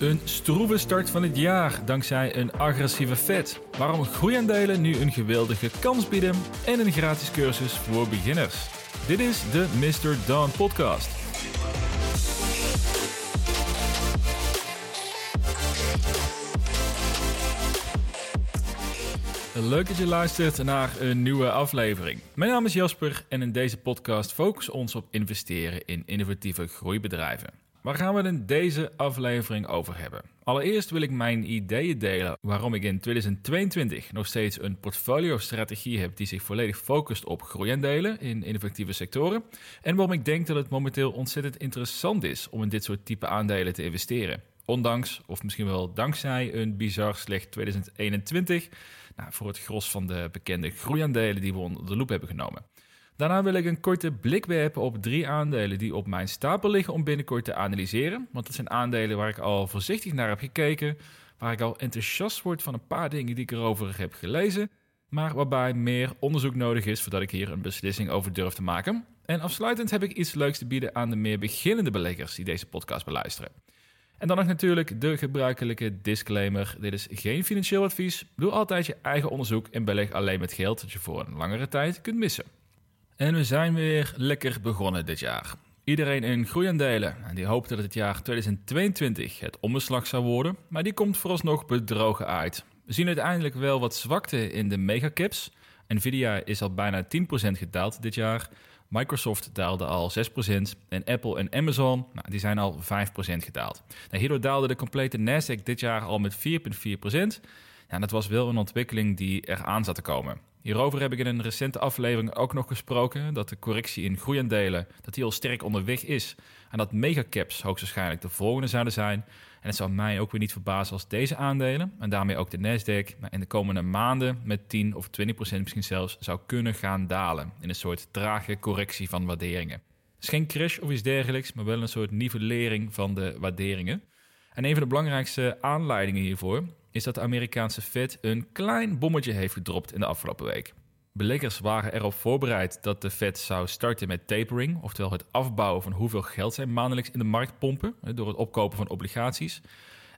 Een stroeve start van het jaar dankzij een agressieve Fed. Waarom groeiaandelen nu een geweldige kans bieden en een gratis cursus voor beginners. Dit is de Mr. Dawn podcast. Leuk dat je luistert naar een nieuwe aflevering. Mijn naam is Jasper en in deze podcast focussen ons op investeren in innovatieve groeibedrijven. Waar gaan we het in deze aflevering over hebben? Allereerst wil ik mijn ideeën delen waarom ik in 2022 nog steeds een portfolio-strategie heb die zich volledig focust op groeiaandelen in innovatieve sectoren. En waarom ik denk dat het momenteel ontzettend interessant is om in dit soort type aandelen te investeren. Ondanks, of misschien wel dankzij, een bizar slecht 2021 nou, voor het gros van de bekende groeiaandelen die we onder de loep hebben genomen. Daarna wil ik een korte blik werpen op drie aandelen die op mijn stapel liggen om binnenkort te analyseren. Want dat zijn aandelen waar ik al voorzichtig naar heb gekeken, waar ik al enthousiast word van een paar dingen die ik erover heb gelezen, maar waarbij meer onderzoek nodig is voordat ik hier een beslissing over durf te maken. En afsluitend heb ik iets leuks te bieden aan de meer beginnende beleggers die deze podcast beluisteren. En dan nog natuurlijk de gebruikelijke disclaimer. Dit is geen financieel advies. Doe altijd je eigen onderzoek en beleg alleen met geld dat je voor een langere tijd kunt missen. En we zijn weer lekker begonnen dit jaar. Iedereen in groeiaandelen en die hoopte dat het jaar 2022 het omslag zou worden, maar die komt vooralsnog bedrogen uit. We zien uiteindelijk wel wat zwakte in de megacaps. Nvidia is al bijna 10% gedaald dit jaar. Microsoft daalde al 6% en Apple en Amazon nou, die zijn al 5% gedaald. Nou, hierdoor daalde de complete Nasdaq dit jaar al met 4,4%. Ja, dat was wel een ontwikkeling die eraan zat te komen. Hierover heb ik in een recente aflevering ook nog gesproken dat de correctie in groeiaandelen dat die al sterk onderweg is en dat megacaps hoogstwaarschijnlijk de volgende zouden zijn. En het zou mij ook weer niet verbazen als deze aandelen en daarmee ook de Nasdaq in de komende maanden met 10 of 20 procent misschien zelfs zou kunnen gaan dalen in een soort trage correctie van waarderingen. Het is geen crash of iets dergelijks, maar wel een soort nivellering van de waarderingen. En een van de belangrijkste aanleidingen hiervoor is dat de Amerikaanse Fed een klein bommetje heeft gedropt in de afgelopen week. Beleggers waren erop voorbereid dat de Fed zou starten met tapering, oftewel het afbouwen van hoeveel geld zij maandelijks in de markt pompen door het opkopen van obligaties.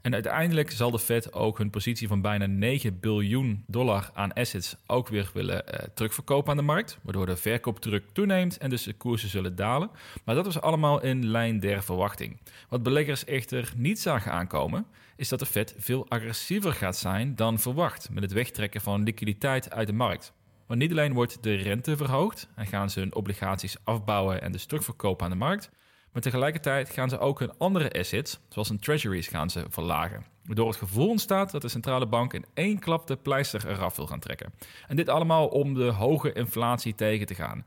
En uiteindelijk zal de Fed ook hun positie van bijna 9 biljoen dollar aan assets ook weer willen uh, terugverkopen aan de markt. Waardoor de verkoopdruk toeneemt en dus de koersen zullen dalen. Maar dat was allemaal in lijn der verwachting. Wat beleggers echter niet zagen aankomen, is dat de Fed veel agressiever gaat zijn dan verwacht met het wegtrekken van liquiditeit uit de markt. Want niet alleen wordt de rente verhoogd en gaan ze hun obligaties afbouwen en dus terugverkopen aan de markt, maar tegelijkertijd gaan ze ook hun andere assets, zoals een treasuries, gaan ze verlagen. Waardoor het gevoel ontstaat dat de centrale bank in één klap de pleister eraf wil gaan trekken. En dit allemaal om de hoge inflatie tegen te gaan.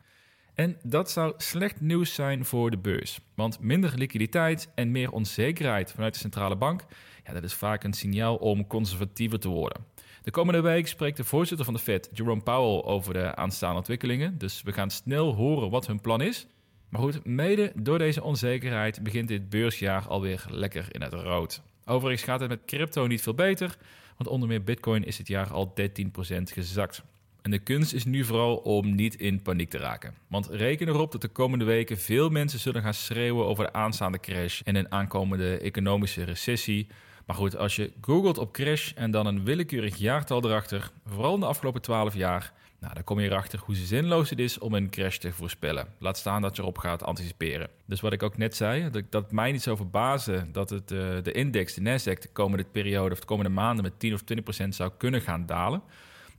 En dat zou slecht nieuws zijn voor de beurs. Want minder liquiditeit en meer onzekerheid vanuit de centrale bank, ja, dat is vaak een signaal om conservatiever te worden. De komende week spreekt de voorzitter van de Fed, Jerome Powell, over de aanstaande ontwikkelingen. Dus we gaan snel horen wat hun plan is. Maar goed, mede door deze onzekerheid begint dit beursjaar alweer lekker in het rood. Overigens gaat het met crypto niet veel beter, want onder meer Bitcoin is dit jaar al 13% gezakt. En de kunst is nu vooral om niet in paniek te raken. Want reken erop dat de komende weken veel mensen zullen gaan schreeuwen over de aanstaande crash en een aankomende economische recessie. Maar goed, als je googelt op crash en dan een willekeurig jaartal erachter, vooral in de afgelopen 12 jaar, nou, dan kom je erachter hoe zinloos het is om een crash te voorspellen. Laat staan dat je erop gaat anticiperen. Dus wat ik ook net zei, dat, dat mij niet zo verbazen dat het, uh, de index, de Nasdaq, de komende periode of de komende maanden met 10 of 20 procent zou kunnen gaan dalen.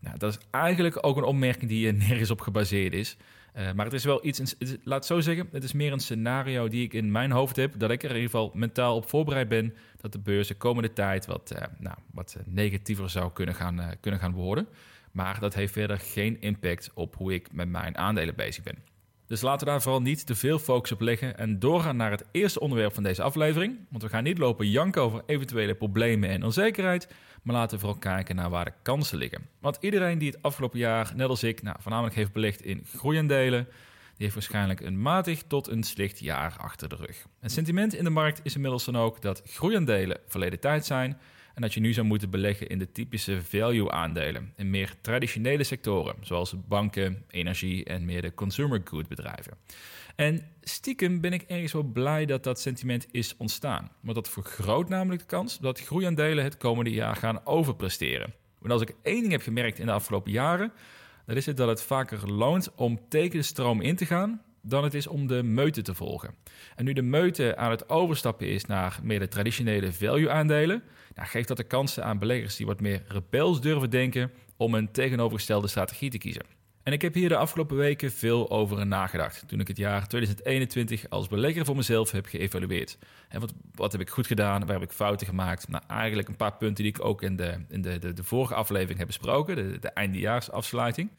Nou, dat is eigenlijk ook een opmerking die nergens op gebaseerd is. Uh, maar het is wel iets, het laat zo zeggen, het is meer een scenario die ik in mijn hoofd heb. Dat ik er in ieder geval mentaal op voorbereid ben dat de beurs de komende tijd wat, uh, nou, wat negatiever zou kunnen gaan, kunnen gaan worden. Maar dat heeft verder geen impact op hoe ik met mijn aandelen bezig ben. Dus laten we daar vooral niet te veel focus op leggen en doorgaan naar het eerste onderwerp van deze aflevering. Want we gaan niet lopen janken over eventuele problemen en onzekerheid, maar laten we vooral kijken naar waar de kansen liggen. Want iedereen die het afgelopen jaar, net als ik, nou, voornamelijk heeft belegd in groeiaandelen, die heeft waarschijnlijk een matig tot een slecht jaar achter de rug. Het sentiment in de markt is inmiddels dan ook dat groeiaandelen verleden tijd zijn En dat je nu zou moeten beleggen in de typische value-aandelen in meer traditionele sectoren, zoals banken, energie en meer de consumer good bedrijven. En stiekem ben ik ergens wel blij dat dat sentiment is ontstaan. Want dat vergroot namelijk de kans dat groeiaandelen het komende jaar gaan overpresteren. Want als ik één ding heb gemerkt in de afgelopen jaren, dan is het dat het vaker loont om tegen de stroom in te gaan dan het is om de meute te volgen. En nu de meute aan het overstappen is naar meer de traditionele value-aandelen, nou, geeft dat de kansen aan beleggers die wat meer rebels durven denken om een tegenovergestelde strategie te kiezen. En ik heb hier de afgelopen weken veel over nagedacht toen ik het jaar 2021 als belegger voor mezelf heb geëvalueerd. En wat, heb ik goed gedaan, waar heb ik fouten gemaakt? Nou, eigenlijk een paar punten die ik ook in de, in de, de, de vorige aflevering heb besproken, de, de eindejaarsafsluiting.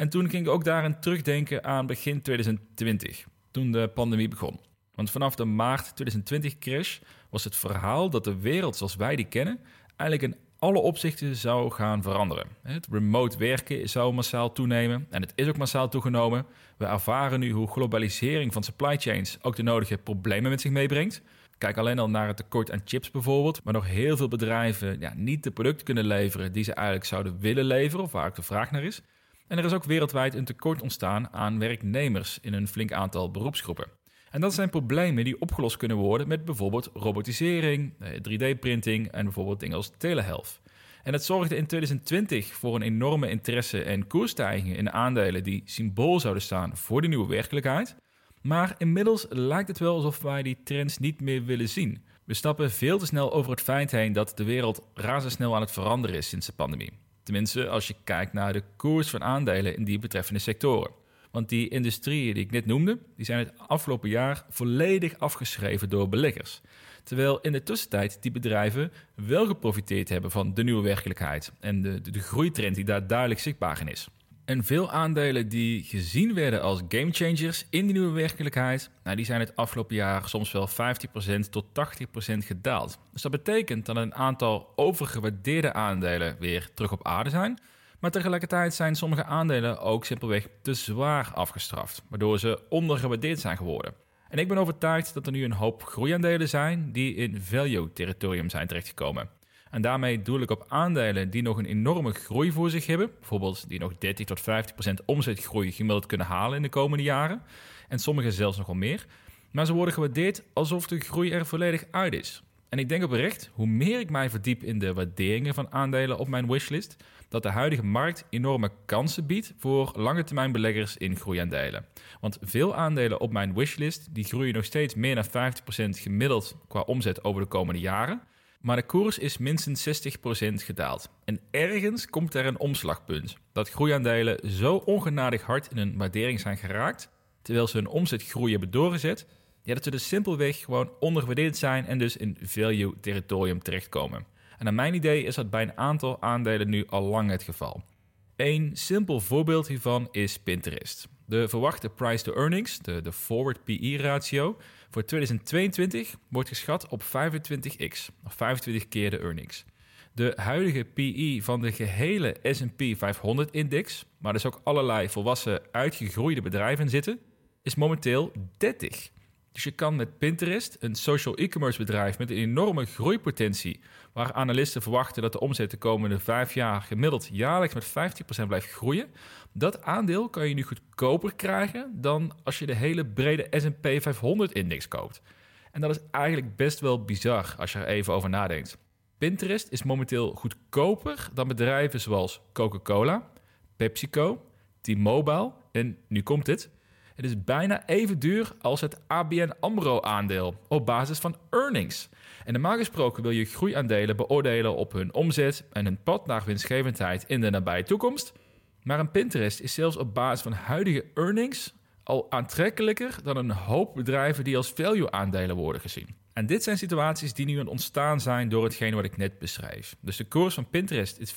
En toen ging ik ook daarin terugdenken aan begin 2020, toen de pandemie begon. Want vanaf de maart 2020 crash was het verhaal dat de wereld zoals wij die kennen eigenlijk in alle opzichten zou gaan veranderen. Het remote werken zou massaal toenemen en het is ook massaal toegenomen. We ervaren nu hoe globalisering van supply chains ook de nodige problemen met zich meebrengt. Kijk alleen al naar het tekort aan chips bijvoorbeeld, maar nog heel veel bedrijven ja, niet de producten kunnen leveren die ze eigenlijk zouden willen leveren of waar ook de vraag naar is. En er is ook wereldwijd een tekort ontstaan aan werknemers in een flink aantal beroepsgroepen. En dat zijn problemen die opgelost kunnen worden met bijvoorbeeld robotisering, 3D-printing eh, en bijvoorbeeld dingen als telehealth. En het zorgde in 2020 voor een enorme interesse en koersstijging in aandelen die symbool zouden staan voor de nieuwe werkelijkheid. Maar inmiddels lijkt het wel alsof wij die trends niet meer willen zien. We stappen veel te snel over het feit heen dat de wereld razendsnel aan het veranderen is sinds de pandemie. Tenminste, als je kijkt naar de koers van aandelen in die betreffende sectoren. Want die industrieën die ik net noemde, die zijn het afgelopen jaar volledig afgeschreven door beleggers. Terwijl in de tussentijd die bedrijven wel geprofiteerd hebben van de nieuwe werkelijkheid en de, de, de groeitrend die daar duidelijk zichtbaar in is. En veel aandelen die gezien werden als gamechangers in die nieuwe werkelijkheid, nou, die zijn het afgelopen jaar soms wel 50% tot 80% gedaald. Dus dat betekent dat een aantal overgewaardeerde aandelen weer terug op aarde zijn. Maar tegelijkertijd zijn sommige aandelen ook simpelweg te zwaar afgestraft, waardoor ze ondergewaardeerd zijn geworden. En ik ben overtuigd dat er nu een hoop groeiaandelen zijn die in value-territorium zijn terechtgekomen. En daarmee doel ik op aandelen die nog een enorme groei voor zich hebben. Bijvoorbeeld die nog 30 tot 50 procent omzetgroei gemiddeld kunnen halen in de komende jaren. En sommige zelfs nog wel meer. Maar ze worden gewaardeerd alsof de groei er volledig uit is. En ik denk oprecht, hoe meer ik mij verdiep in de waarderingen van aandelen op mijn wishlist, dat de huidige markt enorme kansen biedt voor lange termijn beleggers in groeiaandelen. Want veel aandelen op mijn wishlist die groeien nog steeds meer dan 50% gemiddeld qua omzet over de komende jaren. Maar de koers is minstens 60% gedaald. En ergens komt er een omslagpunt. Dat groeiaandelen zo ongenadig hard in een waardering zijn geraakt, terwijl ze hun omzetgroei hebben doorgezet, ja, dat ze dus simpelweg gewoon ondergewaardeerd zijn en dus in value territorium terechtkomen. En naar mijn idee is dat bij een aantal aandelen nu al lang het geval. Een simpel voorbeeld hiervan is Pinterest. De verwachte price to earnings, de, de forward PE ratio, voor 2022 wordt geschat op 25x, of 25 keer de earnings. De huidige PE van de gehele SP 500-index, maar dus ook allerlei volwassen uitgegroeide bedrijven zitten, is momenteel 30. Dus je kan met Pinterest, een social e-commerce bedrijf met een enorme groeipotentie, waar analisten verwachten dat de omzet de komende vijf jaar gemiddeld jaarlijks met 15% blijft groeien, dat aandeel kan je nu goedkoper krijgen dan als je de hele brede SP 500-index koopt. En dat is eigenlijk best wel bizar als je er even over nadenkt. Pinterest is momenteel goedkoper dan bedrijven zoals Coca-Cola, PepsiCo, T-Mobile en nu komt het het is bijna even duur als het ABN AMRO-aandeel op basis van earnings. En normaal gesproken wil je groeiaandelen beoordelen op hun omzet en hun pad naar winstgevendheid in de nabije toekomst. Maar een Pinterest is zelfs op basis van huidige earnings al aantrekkelijker dan een hoop bedrijven die als value-aandelen worden gezien. En dit zijn situaties die nu aan ontstaan zijn door hetgeen wat ik net beschrijf. Dus de koers van Pinterest is 64%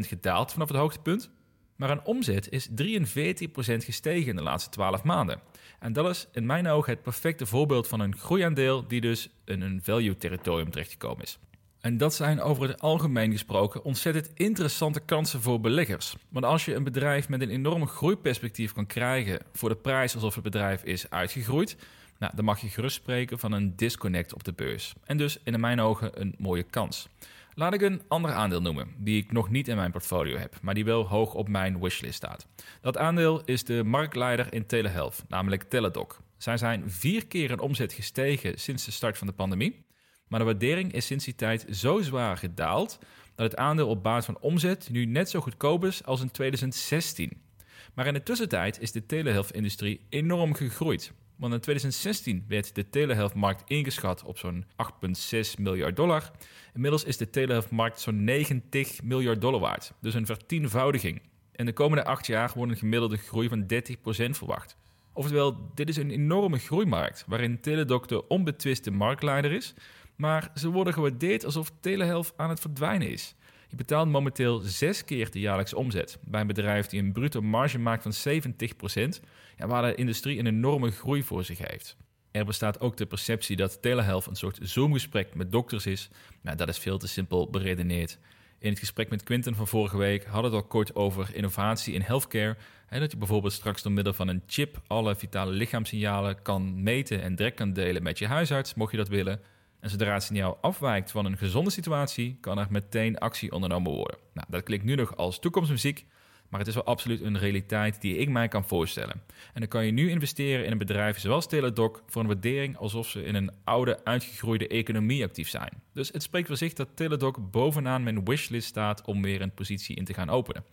gedaald vanaf het hoogtepunt. Maar een omzet is 43% gestegen in de laatste 12 maanden. En dat is in mijn ogen het perfecte voorbeeld van een groeiaandeel die dus in een value-territorium terechtgekomen is. En dat zijn over het algemeen gesproken ontzettend interessante kansen voor beleggers. Want als je een bedrijf met een enorm groeiperspectief kan krijgen voor de prijs alsof het bedrijf is uitgegroeid, nou, dan mag je gerust spreken van een disconnect op de beurs. En dus in mijn ogen een mooie kans. Laat ik een ander aandeel noemen, die ik nog niet in mijn portfolio heb, maar die wel hoog op mijn wishlist staat. Dat aandeel is de marktleider in telehealth, namelijk Teladoc. Zij zijn vier keer in omzet gestegen sinds de start van de pandemie, maar de waardering is sinds die tijd zo zwaar gedaald dat het aandeel op basis van omzet nu net zo goedkoop is als in 2016. Maar in de tussentijd is de telehealth-industrie enorm gegroeid. Want in 2016 werd de telehealth-markt ingeschat op zo'n 8,6 miljard dollar. Inmiddels is de telehealth-markt zo'n 90 miljard dollar waard. Dus een vertienvoudiging. En de komende acht jaar wordt een gemiddelde groei van 30% verwacht. Oftewel, dit is een enorme groeimarkt waarin Teledoc de onbetwiste marktleider is. Maar ze worden gewaardeerd alsof telehealth aan het verdwijnen is. Je betaalt momenteel zes keer de jaarlijkse omzet bij een bedrijf die een bruto marge maakt van 70%, ja, waar de industrie een enorme groei voor zich heeft. Er bestaat ook de perceptie dat telehealth een soort zoomgesprek met dokters is. Nou, dat is veel te simpel beredeneerd. In het gesprek met Quinten van vorige week hadden we het al kort over innovatie in healthcare. Hè, dat je bijvoorbeeld straks door middel van een chip alle vitale lichaamssignalen kan meten en direct kan delen met je huisarts, mocht je dat willen. En zodra het signaal afwijkt van een gezonde situatie, kan er meteen actie ondernomen worden. Nou, dat klinkt nu nog als toekomstmuziek, maar het is wel absoluut een realiteit die ik mij kan voorstellen. En dan kan je nu investeren in een bedrijf zoals Teladoc voor een waardering alsof ze in een oude, uitgegroeide economie actief zijn. Dus het spreekt voor zich dat Teladoc bovenaan mijn wishlist staat om weer een positie in te gaan openen.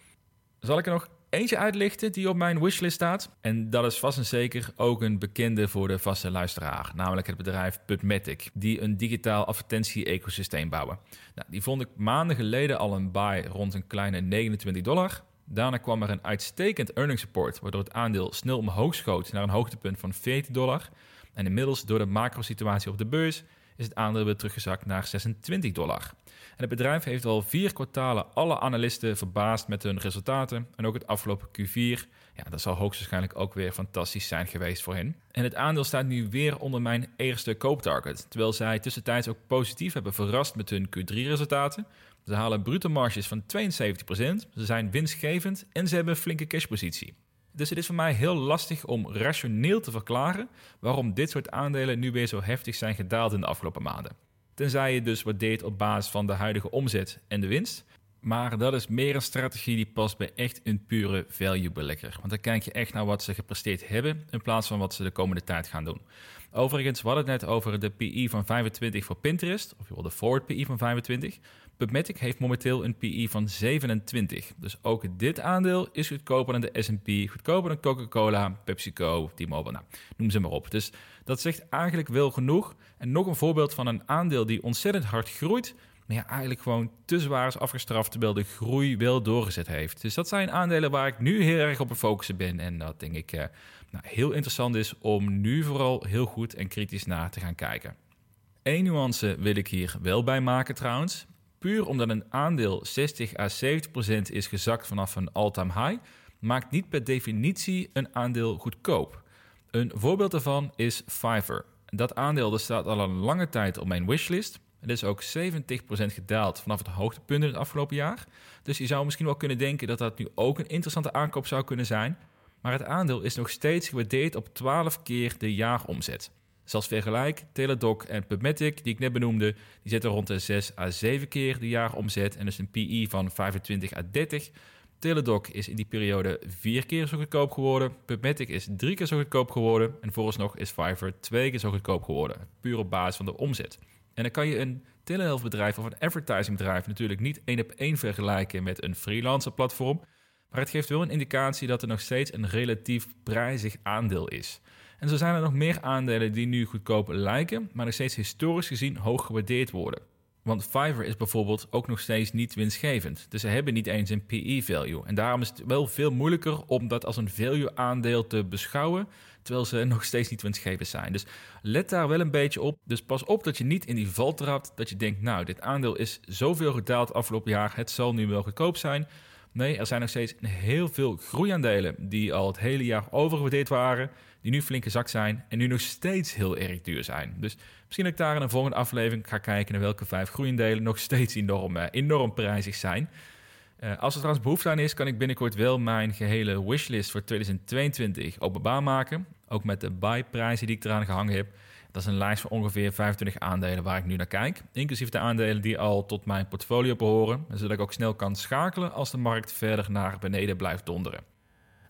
Zal ik er nog eentje uitlichten die op mijn wishlist staat. En dat is vast en zeker ook een bekende voor de vaste luisteraar. Namelijk het bedrijf PubMatic, die een digitaal advertentie-ecosysteem bouwen. Nou, die vond ik maanden geleden al een buy rond een kleine 29 dollar. Daarna kwam er een uitstekend earnings support, waardoor het aandeel snel omhoog schoot naar een hoogtepunt van 14 dollar. En inmiddels door de macro-situatie op de beurs is het aandeel weer teruggezakt naar 26 dollar. En het bedrijf heeft al vier kwartalen alle analisten verbaasd met hun resultaten. En ook het afgelopen Q4, ja, dat zal hoogstwaarschijnlijk ook weer fantastisch zijn geweest voor hen. En het aandeel staat nu weer onder mijn eerste kooptarget. Terwijl zij tussentijds ook positief hebben verrast met hun Q3-resultaten. Ze halen bruto marges van 72%, ze zijn winstgevend en ze hebben een flinke cashpositie. Dus het is voor mij heel lastig om rationeel te verklaren waarom dit soort aandelen nu weer zo heftig zijn gedaald in de afgelopen maanden. Tenzij je dus waardeert op basis van de huidige omzet en de winst. Maar dat is meer een strategie die past bij echt een pure value belegger. Want dan kijk je echt naar wat ze gepresteerd hebben in plaats van wat ze de komende tijd gaan doen. Overigens, we hadden het net over de PE van 25 voor Pinterest, of de forward PE van 25. PubMatic heeft momenteel een PE van 27. Dus ook dit aandeel is goedkoper dan de S&P, goedkoper dan Coca-Cola, PepsiCo, T-Mobile, nou, noem ze maar op. Dus dat zegt eigenlijk wel genoeg. En nog een voorbeeld van een aandeel die ontzettend hard groeit, maar ja, eigenlijk gewoon te zwaar is afgestraft, terwijl de groei wel doorgezet heeft. Dus dat zijn aandelen waar ik nu heel erg op focussen ben. En dat denk ik eh, nou, heel interessant is om nu vooral heel goed en kritisch naar te gaan kijken. Eén nuance wil ik hier wel bij maken trouwens. Puur omdat een aandeel 60 à 70 procent is gezakt vanaf een all-time high, maakt niet per definitie een aandeel goedkoop. Een voorbeeld daarvan is Fiverr. Dat aandeel staat al een lange tijd op mijn wishlist. Het is ook 70% gedaald vanaf het hoogtepunt in het afgelopen jaar. Dus je zou misschien wel kunnen denken dat dat nu ook een interessante aankoop zou kunnen zijn. Maar het aandeel is nog steeds gewaardeerd op 12 keer de jaaromzet. Zoals vergelijk, Teladoc en PubMatic, die ik net benoemde, die zitten rond de 6 à 7 keer de jaaromzet en dus een PE van 25 à 30. Teladoc is in die periode vier keer zo goedkoop geworden. PubMatic is drie keer zo goedkoop geworden. En vooralsnog is Fiverr twee keer zo goedkoop geworden. Puur op basis van de omzet. En dan kan je een telehealth bedrijf of een advertising bedrijf natuurlijk niet één op één vergelijken met een freelancer platform. Maar het geeft wel een indicatie dat er nog steeds een relatief prijzig aandeel is. En zo zijn er nog meer aandelen die nu goedkoop lijken, maar nog steeds historisch gezien hoog gewaardeerd worden. Want Fiverr is bijvoorbeeld ook nog steeds niet winstgevend. Dus ze hebben niet eens een PE-value. En daarom is het wel veel moeilijker om dat als een value-aandeel te beschouwen, terwijl ze nog steeds niet winstgevend zijn. Dus let daar wel een beetje op. Dus pas op dat je niet in die val trapt, dat je denkt, nou, dit aandeel is zoveel gedaald afgelopen jaar, het zal nu wel goedkoop zijn. Nee, er zijn nog steeds heel veel groeiaandelen die al het hele jaar overgewaardeerd waren, die nu flink gezakt zijn en nu nog steeds heel erg duur zijn. Dus misschien dat ik daar in een volgende aflevering ga kijken naar welke vijf groeiaandelen nog steeds enorm, eh, enorm prijzig zijn. Uh, als er trouwens behoefte aan is, kan ik binnenkort wel mijn gehele wishlist voor 2022 openbaar maken. Ook met de buy-prijzen die ik eraan gehangen heb Dat is een lijst van ongeveer 25 aandelen waar ik nu naar kijk, inclusief de aandelen die al tot mijn portfolio behoren, zodat ik ook snel kan schakelen als de markt verder naar beneden blijft donderen.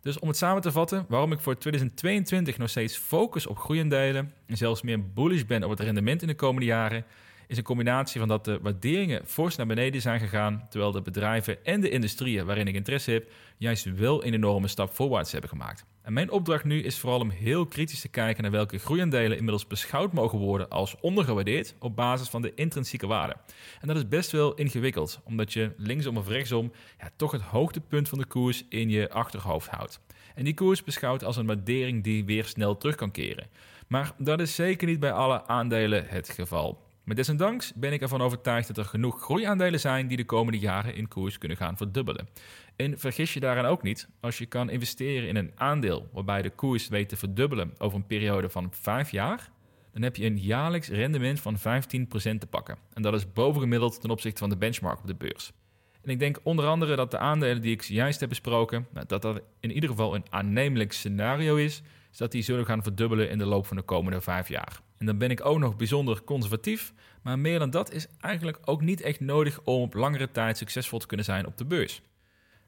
Dus om het samen te vatten, waarom ik voor 2022 nog steeds focus op groeiendelen en zelfs meer bullish ben op het rendement in de komende jaren, is een combinatie van dat de waarderingen fors naar beneden zijn gegaan, terwijl de bedrijven en de industrieën waarin ik interesse heb, juist wel een enorme stap voorwaarts hebben gemaakt. En mijn opdracht nu is vooral om heel kritisch te kijken naar welke groeiendelen inmiddels beschouwd mogen worden als ondergewaardeerd op basis van de intrinsieke waarde. En dat is best wel ingewikkeld, omdat je linksom of rechtsom ja, toch het hoogtepunt van de koers in je achterhoofd houdt. En die koers beschouwt als een waardering die weer snel terug kan keren. Maar dat is zeker niet bij alle aandelen het geval. Maar desondanks ben ik ervan overtuigd dat er genoeg groeiaandelen zijn die de komende jaren in koers kunnen gaan verdubbelen. En vergis je daaraan ook niet, als je kan investeren in een aandeel waarbij de koers weet te verdubbelen over een periode van 5 jaar, dan heb je een jaarlijks rendement van 15% te pakken. En dat is bovengemiddeld ten opzichte van de benchmark op de beurs. En ik denk onder andere dat de aandelen die ik juist heb besproken, nou, dat dat in ieder geval een aannemelijk scenario is, dat die zullen gaan verdubbelen in de loop van de komende vijf jaar. En dan ben ik ook nog bijzonder conservatief, maar meer dan dat is eigenlijk ook niet echt nodig om op langere tijd succesvol te kunnen zijn op de beurs.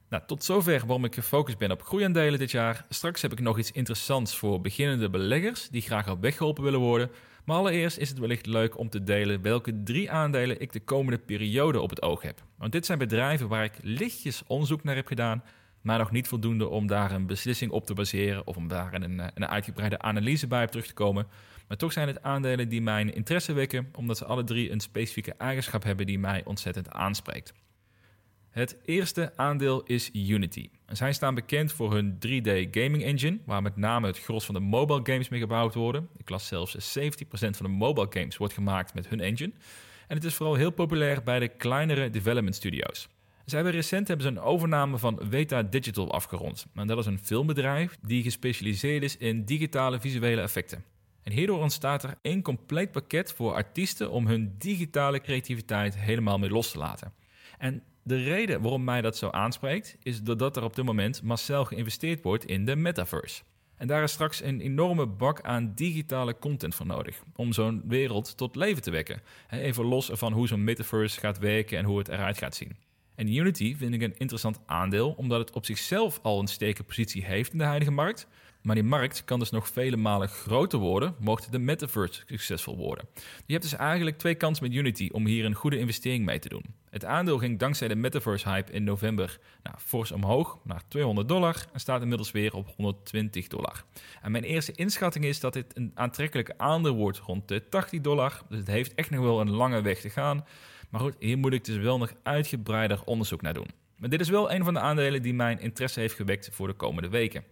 Nou, tot zover waarom ik gefocust ben op groeiaandelen dit jaar. Straks heb ik nog iets interessants voor beginnende beleggers die graag op weg geholpen willen worden. Maar allereerst is het wellicht leuk om te delen welke drie aandelen ik de komende periode op het oog heb. Want dit zijn bedrijven waar ik lichtjes onderzoek naar heb gedaan, maar nog niet voldoende om daar een beslissing op te baseren of om daar een, een uitgebreide analyse bij op terug te komen. Maar toch zijn het aandelen die mijn interesse wekken, omdat ze alle drie een specifieke eigenschap hebben die mij ontzettend aanspreekt. Het eerste aandeel is Unity. zij staan bekend voor hun 3D gaming engine, waar met name het gros van de mobile games mee gebouwd worden. Ik las zelfs 70% van de mobile games wordt gemaakt met hun engine. En het is vooral heel populair bij de kleinere development studios. Ze hebben recent hebben ze een overname van Weta Digital afgerond. Dat is een filmbedrijf die gespecialiseerd is in digitale visuele effecten. En hierdoor ontstaat er één compleet pakket voor artiesten om hun digitale creativiteit helemaal mee los te laten. En de reden waarom mij dat zo aanspreekt, is doordat er op dit moment massaal geïnvesteerd wordt in de metaverse. En daar is straks een enorme bak aan digitale content voor nodig om zo'n wereld tot leven te wekken. Even los van hoe zo'n metaverse gaat werken en hoe het eruit gaat zien. En Unity vind ik een interessant aandeel, omdat het op zichzelf al een sterke positie heeft in de huidige markt. Maar die markt kan dus nog vele malen groter worden, mocht de metaverse succesvol worden. Je hebt dus eigenlijk twee kansen met Unity om hier een goede investering mee te doen. Het aandeel ging dankzij de metaverse-hype in november nou, fors omhoog naar 200 dollar en staat inmiddels weer op 120 dollar. En mijn eerste inschatting is dat dit een aantrekkelijk aandeel wordt rond de 80 dollar. Dus het heeft echt nog wel een lange weg te gaan. Maar goed, hier moet ik dus wel nog uitgebreider onderzoek naar doen. Maar dit is wel een van de aandelen die mijn interesse heeft gewekt voor de komende weken.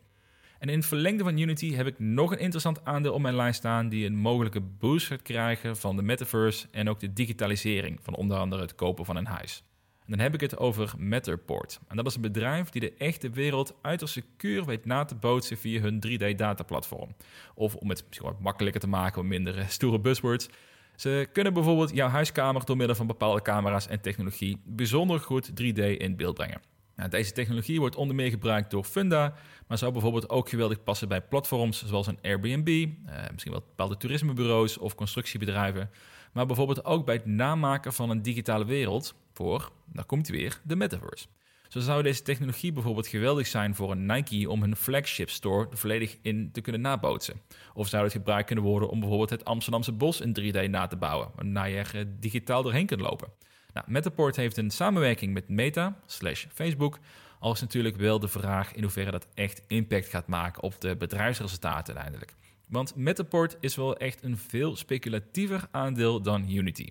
En in het verlengde van Unity heb ik nog een interessant aandeel op mijn lijst staan die een mogelijke boost gaat krijgen van de metaverse en ook de digitalisering van onder andere het kopen van een huis. En dan heb ik het over Matterport. En dat is een bedrijf die de echte wereld uiterst secuur weet na te bootsen via hun 3D-dataplatform. Of om het misschien wat makkelijker te maken, wat minder stoere buzzwords. Ze kunnen bijvoorbeeld jouw huiskamer door middel van bepaalde camera's en technologie bijzonder goed 3D in beeld brengen. Nou, deze technologie wordt onder meer gebruikt door Funda, maar zou bijvoorbeeld ook geweldig passen bij platforms zoals een Airbnb, eh, misschien wel bepaalde toerismebureaus of constructiebedrijven, maar bijvoorbeeld ook bij het namaken van een digitale wereld voor, daar komt weer, de metaverse. Zo zou deze technologie bijvoorbeeld geweldig zijn voor een Nike om hun flagship store volledig in te kunnen nabootsen. Of zou het gebruikt kunnen worden om bijvoorbeeld het Amsterdamse bos in 3D na te bouwen, waarna je er eh, digitaal doorheen kunt lopen. Nou, Metaport heeft een samenwerking met Meta slash Facebook. Al is natuurlijk wel de vraag in hoeverre dat echt impact gaat maken op de bedrijfsresultaten uiteindelijk. Want Metaport is wel echt een veel speculatiever aandeel dan Unity.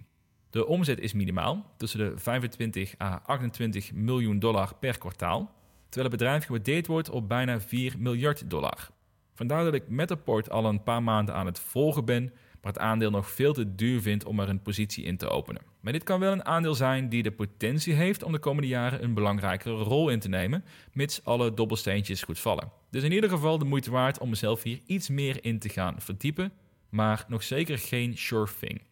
De omzet is minimaal, tussen de 25 à 28 miljoen dollar per kwartaal, terwijl het bedrijf gewaardeerd wordt op bijna 4 miljard dollar. Vandaar dat ik Metaport al een paar maanden aan het volgen ben maar het aandeel nog veel te duur vindt om er een positie in te openen. Maar dit kan wel een aandeel zijn die de potentie heeft om de komende jaren een belangrijkere rol in te nemen, mits alle dobbelsteentjes goed vallen. Dus in ieder geval de moeite waard om mezelf hier iets meer in te gaan verdiepen, maar nog zeker geen sure thing.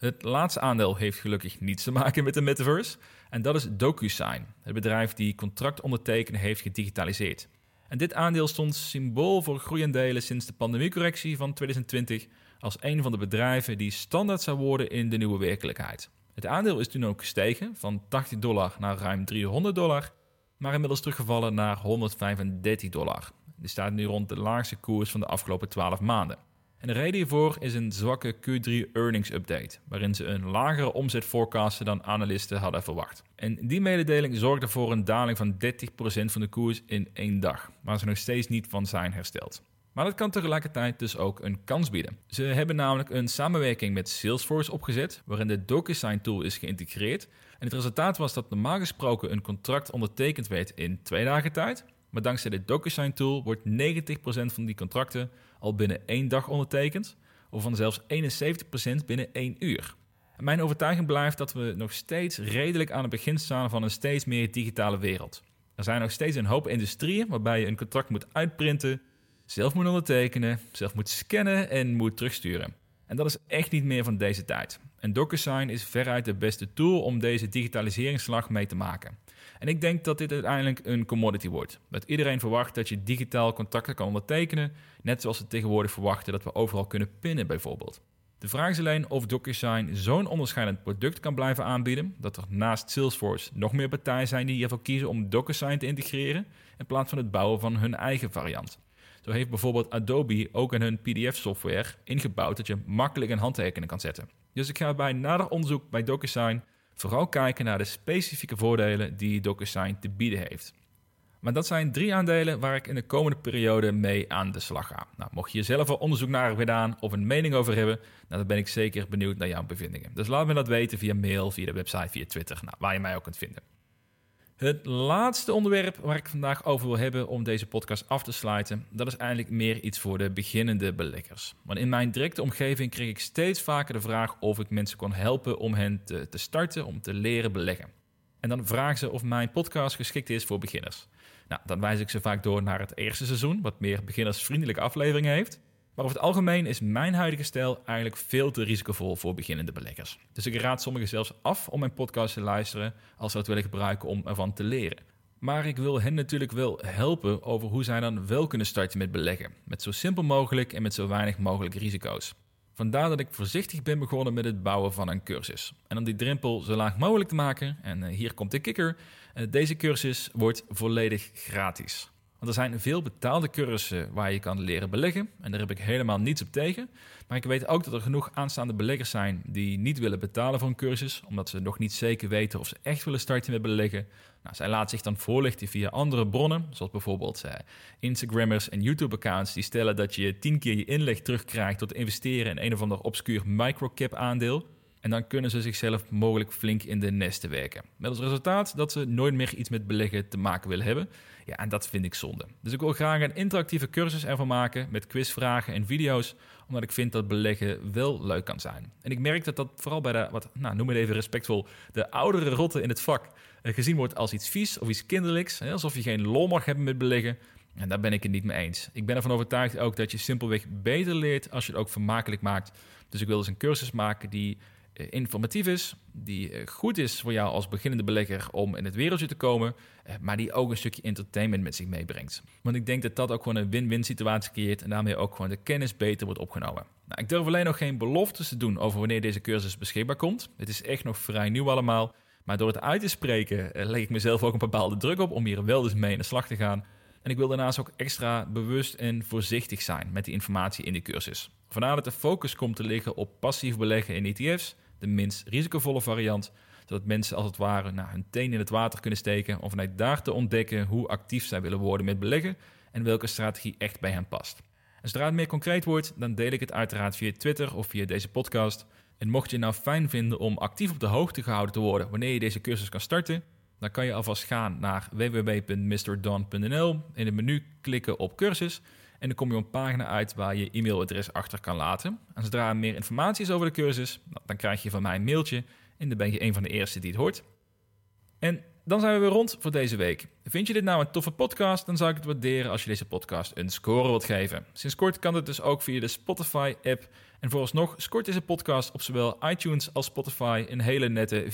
Het laatste aandeel heeft gelukkig niets te maken met de metaverse, en dat is DocuSign, het bedrijf die contract ondertekenen heeft gedigitaliseerd. En dit aandeel stond symbool voor groeiendelen sinds de pandemiecorrectie van 2020, als een van de bedrijven die standaard zou worden in de nieuwe werkelijkheid. Het aandeel is toen ook gestegen van 80 dollar naar ruim 300 dollar, maar inmiddels teruggevallen naar 135 dollar. Die staat nu rond de laagste koers van de afgelopen 12 maanden. En de reden hiervoor is een zwakke Q3 earnings update, waarin ze een lagere omzet forecasten dan analisten hadden verwacht. En die mededeling zorgde voor een daling van 30% van de koers in één dag, waar ze nog steeds niet van zijn hersteld. Maar dat kan tegelijkertijd dus ook een kans bieden. Ze hebben namelijk een samenwerking met Salesforce opgezet, waarin de DocuSign tool is geïntegreerd. En het resultaat was dat normaal gesproken een contract ondertekend werd in twee dagen tijd. Maar dankzij de DocuSign tool wordt 90% van die contracten al binnen één dag ondertekend, of van zelfs 71% binnen één uur. mijn overtuiging blijft dat we nog steeds redelijk aan het begin staan van een steeds meer digitale wereld. Er zijn nog steeds een hoop industrieën waarbij je een contract moet uitprinten, zelf moet ondertekenen, zelf moet scannen en moet terugsturen. En dat is echt niet meer van deze tijd. En DocuSign is veruit de beste tool om deze digitaliseringsslag mee te maken. En ik denk dat dit uiteindelijk een commodity wordt. Dat iedereen verwacht dat je digitaal contacten kan ondertekenen, net zoals ze tegenwoordig verwachten dat we overal kunnen pinnen bijvoorbeeld. De vraag is alleen of DocuSign zo'n onderscheidend product kan blijven aanbieden, dat er naast Salesforce nog meer partijen zijn die ervoor kiezen om DocuSign te integreren, in plaats van het bouwen van hun eigen variant. Zo heeft bijvoorbeeld Adobe ook in hun PDF-software ingebouwd dat je makkelijk een handtekening kan zetten. Dus ik ga bij nader onderzoek bij DocuSign vooral kijken naar de specifieke voordelen die DocuSign te bieden heeft. Maar dat zijn drie aandelen waar ik in de komende periode mee aan de slag ga. Nou, mocht je zelf al onderzoek naar gedaan of een mening over hebben, nou, dan ben ik zeker benieuwd naar jouw bevindingen. Dus laat me dat weten via mail, via de website, via Twitter, nou, waar je mij ook kunt vinden. Het laatste onderwerp waar ik vandaag over wil hebben om deze podcast af te sluiten, dat is eigenlijk meer iets voor de beginnende beleggers. Want in mijn directe omgeving kreeg ik steeds vaker de vraag of ik mensen kon helpen om hen te, te starten, om te leren beleggen. En dan vragen ze of mijn podcast geschikt is voor beginners. Nou, dan wijs ik ze vaak door naar het eerste seizoen, wat meer beginnersvriendelijke afleveringen heeft. Maar over het algemeen is mijn huidige stijl eigenlijk veel te risicovol voor beginnende beleggers. Dus ik raad sommigen zelfs af om mijn podcast te luisteren als ze dat willen gebruiken om ervan te leren. Maar ik wil hen natuurlijk wel helpen over hoe zij dan wel kunnen starten met beleggen. Met zo simpel mogelijk en met zo weinig mogelijk risico's. Vandaar dat ik voorzichtig ben begonnen met het bouwen van een cursus. En om die drempel zo laag mogelijk te maken, en eh, hier komt de kikker, eh, deze cursus wordt volledig gratis. Want er zijn veel betaalde cursussen waar je kan leren beleggen. En daar heb ik helemaal niets op tegen. Maar ik weet ook dat er genoeg aanstaande beleggers zijn die niet willen betalen voor een cursus, omdat ze nog niet zeker weten of ze echt willen starten met beleggen. Nou, zij laten zich dan voorlichten via andere bronnen, zoals bijvoorbeeld eh, Instagrammers en YouTube-accounts die stellen dat je tien keer je inleg terugkrijgt tot investeren in een of ander obscuur microcap aandeel. En dan kunnen ze zichzelf mogelijk flink in de nesten werken. Met als resultaat dat ze nooit meer iets met beleggen te maken willen hebben. Ja, en dat vind ik zonde. Dus ik wil graag een interactieve cursus ervan maken met quizvragen en video's, omdat ik vind dat beleggen wel leuk kan zijn. En ik merk dat dat vooral bij de, wat, nou, noem het even respectvol, de oudere rotten in het vak eh, gezien wordt als iets vies of iets kinderlijks. Alsof je geen lol mag hebben met beleggen. En daar ben ik het niet mee eens. Ik ben ervan overtuigd ook dat je simpelweg beter leert als je het ook vermakelijk maakt. Dus ik wil dus een cursus maken die informatief is, die eh, goed is voor jou als beginnende belegger om in het wereldje te komen, eh, maar die ook een stukje entertainment met zich meebrengt. Want ik denk dat dat ook gewoon een win-win situatie creëert en daarmee ook gewoon de kennis beter wordt opgenomen. Nou, ik durf alleen nog geen beloftes te doen over wanneer deze cursus beschikbaar komt. Het is echt nog vrij nieuw allemaal. Maar door het uit te spreken leg ik mezelf ook een bepaalde druk op om hier wel eens mee in de slag te gaan. En ik wil daarnaast ook extra bewust en voorzichtig zijn met die informatie in de cursus. Vandaar dat de focus komt te liggen op passief beleggen in ETF's, de minst risicovolle variant, zodat mensen als het ware nou, hun teen in het water kunnen steken om vanuit daar te ontdekken hoe actief zij willen worden met beleggen en welke strategie echt bij hen past. En zodra het meer concreet wordt, dan deel ik het uiteraard via Twitter of via deze podcast. En mocht je nou fijn vinden om actief op de hoogte gehouden te worden wanneer je deze cursus kan starten, dan kan je alvast gaan naar www.mrdon.nl, in het menu klikken op cursus en dan kom je op een pagina uit waar je e-mailadres achter kan laten. En zodra er meer informatie is over de cursus, nou, dan krijg je van mij een mailtje en dan ben je een van de eerste die het hoort. En dan zijn we weer rond voor deze week. Vind je dit nou een toffe podcast? Dan zou ik het waarderen als je deze podcast een score wilt geven. Sinds kort kan het dus ook via de Spotify-app. En vooralsnog scoort deze podcast op zowel iTunes als Spotify een hele nette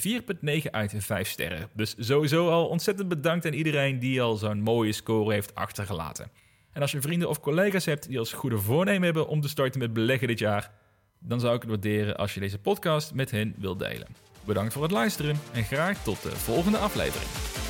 4,9 uit 5 sterren. Dus sowieso al ontzettend bedankt aan iedereen die al zo'n mooie score heeft achtergelaten. En als je vrienden of collega's hebt die als goede voornemen hebben om te starten met beleggen dit jaar, Dan zou ik het waarderen als je deze podcast met hen wilt delen. Bedankt voor het luisteren en graag tot de volgende aflevering.